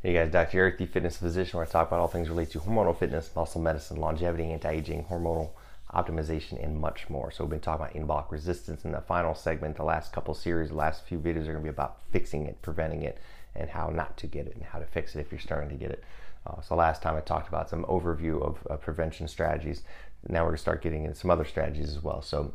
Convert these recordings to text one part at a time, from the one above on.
Hey guys, Dr. Eric, the fitness physician, where I talk about all things related to hormonal fitness, muscle medicine, longevity, anti-aging, hormonal optimization, and much more. So we've been talking about anabolic resistance in the final segment. The last couple series, the last few videos are going to be about fixing it, preventing it, and how not to get it, and how to fix it if you're starting to get it. Uh, so last time I talked about some overview of uh, prevention strategies. Now we're going to start getting into some other strategies as well. So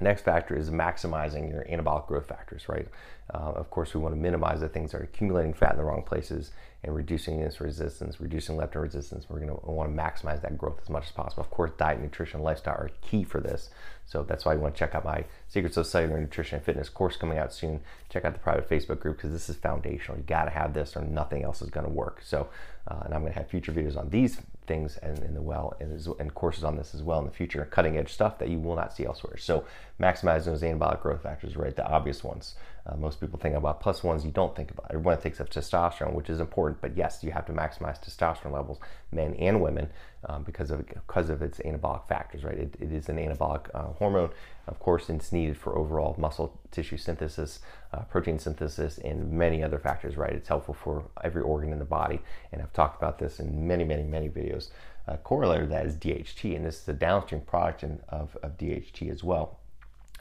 Next factor is maximizing your anabolic growth factors, right? Uh, of course, we want to minimize the things that are accumulating fat in the wrong places and reducing insulin resistance, reducing leptin resistance. We're going to want to maximize that growth as much as possible. Of course, diet, nutrition, lifestyle are key for this. So that's why you want to check out my Secrets of Cellular Nutrition and Fitness course coming out soon. Check out the private Facebook group because this is foundational. You got to have this or nothing else is going to work. So, uh, and I'm going to have future videos on these things and in the well and, and, courses on this as well in the future, cutting edge stuff that you will not see elsewhere. So maximizing those anabolic growth factors, right? The obvious ones. Uh, most people think about plus ones you don't think about. Everyone thinks of testosterone, which is important, but yes, you have to maximize testosterone levels, men and women, um, because of because of its anabolic factors, right? It, it is an anabolic uh, hormone, of course, it's needed for overall muscle tissue synthesis, uh, protein synthesis, and many other factors, right? It's helpful for every organ in the body, and I've talked about this in many, many, many videos. Uh, corollary that is DHT, and this is a downstream product in, of, of DHT as well.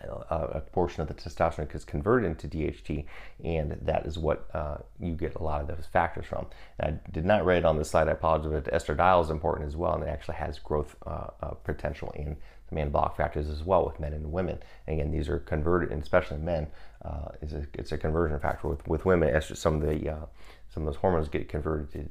Uh, a portion of the testosterone gets converted into DHT, and that is what uh, you get a lot of those factors from. And I did not write it on this slide, I apologize, but estradiol is important as well, and it actually has growth uh, uh potential in some anabolic factors as well with men and women. And again, these are converted, and especially men, uh, it's, a, it's a conversion factor. With, with women, some of the some of those hormones get converted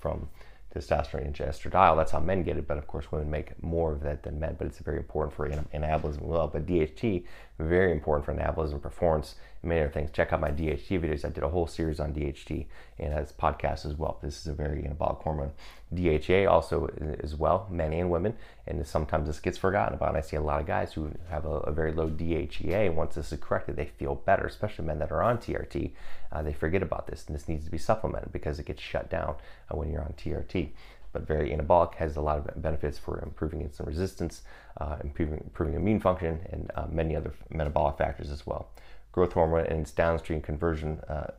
from testosterone into estradiol. That's how men get it, but of course, women make more of that than men. But it's very important for anabolism as well. But DHT, very important for anabolism performance and many other things. Check out my DHT videos. I did a whole series on DHT and as podcast as well. This is a very anabolic hormone. DHEA also as well, men and women, and sometimes this gets forgotten about. And I see a lot of guys who have a, a very low DHEA. Once this is corrected, they feel better, especially men that are on TRT. Uh, they forget about this, and this needs to be supplemented because it gets shut down uh, when you're on TRT but very anabolic, has a lot of benefits for improving insulin resistance, uh, improving, improving immune function, and uh, many other metabolic factors as well. Growth hormone and its downstream conversion uh,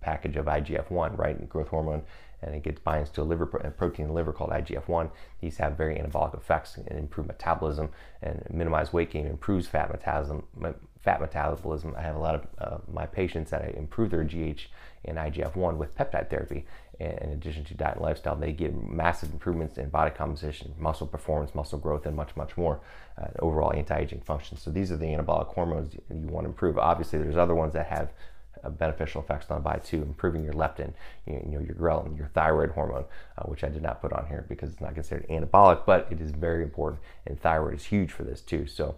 package of IGF-1, right? Growth hormone, and it gets binds to a liver a protein in the liver called IGF-1. These have very anabolic effects and improve metabolism and minimize weight gain, improves fat metabolism. Fat metabolism. I have a lot of uh, my patients that I improve their GH and IGF-1 with peptide therapy, in addition to diet and lifestyle, they get massive improvements in body composition, muscle performance, muscle growth, and much, much more. Uh, overall anti-aging function. So these are the anabolic hormones you want to improve. Obviously, there's other ones that have uh, beneficial effects on body too, improving your leptin, you know, your ghrelin, your thyroid hormone, uh, which I did not put on here because it's not considered anabolic, but it is very important, and thyroid is huge for this too. So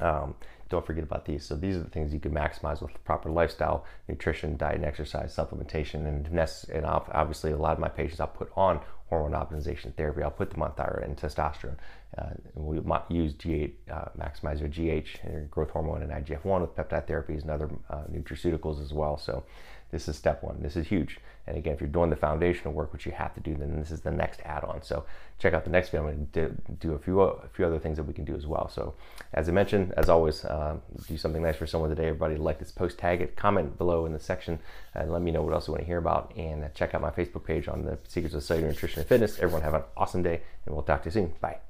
um, don't forget about these. So these are the things you can maximize with proper lifestyle, nutrition, diet, and exercise, supplementation, and, and obviously a lot of my patients I'll put on hormone optimization therapy. I'll put them on thyroid and testosterone. Uh, and we might use GH, uh, maximize your GH, and growth hormone, and IGF-1 with peptide therapies and other uh, nutraceuticals as well. So this is step one. This is huge. And again, if you're doing the foundational work, which you have to do, then this is the next add-on. So check out the next video. I'm going to do a few a few other things that we can do as well. So as I mentioned, as always, uh, do something nice for someone today. Everybody like this post, tag it, comment below in the section, and let me know what else you want to hear about. And check out my Facebook page on the Secrets of Cellular Nutrition and Fitness. Everyone have an awesome day, and we'll talk to you soon. Bye.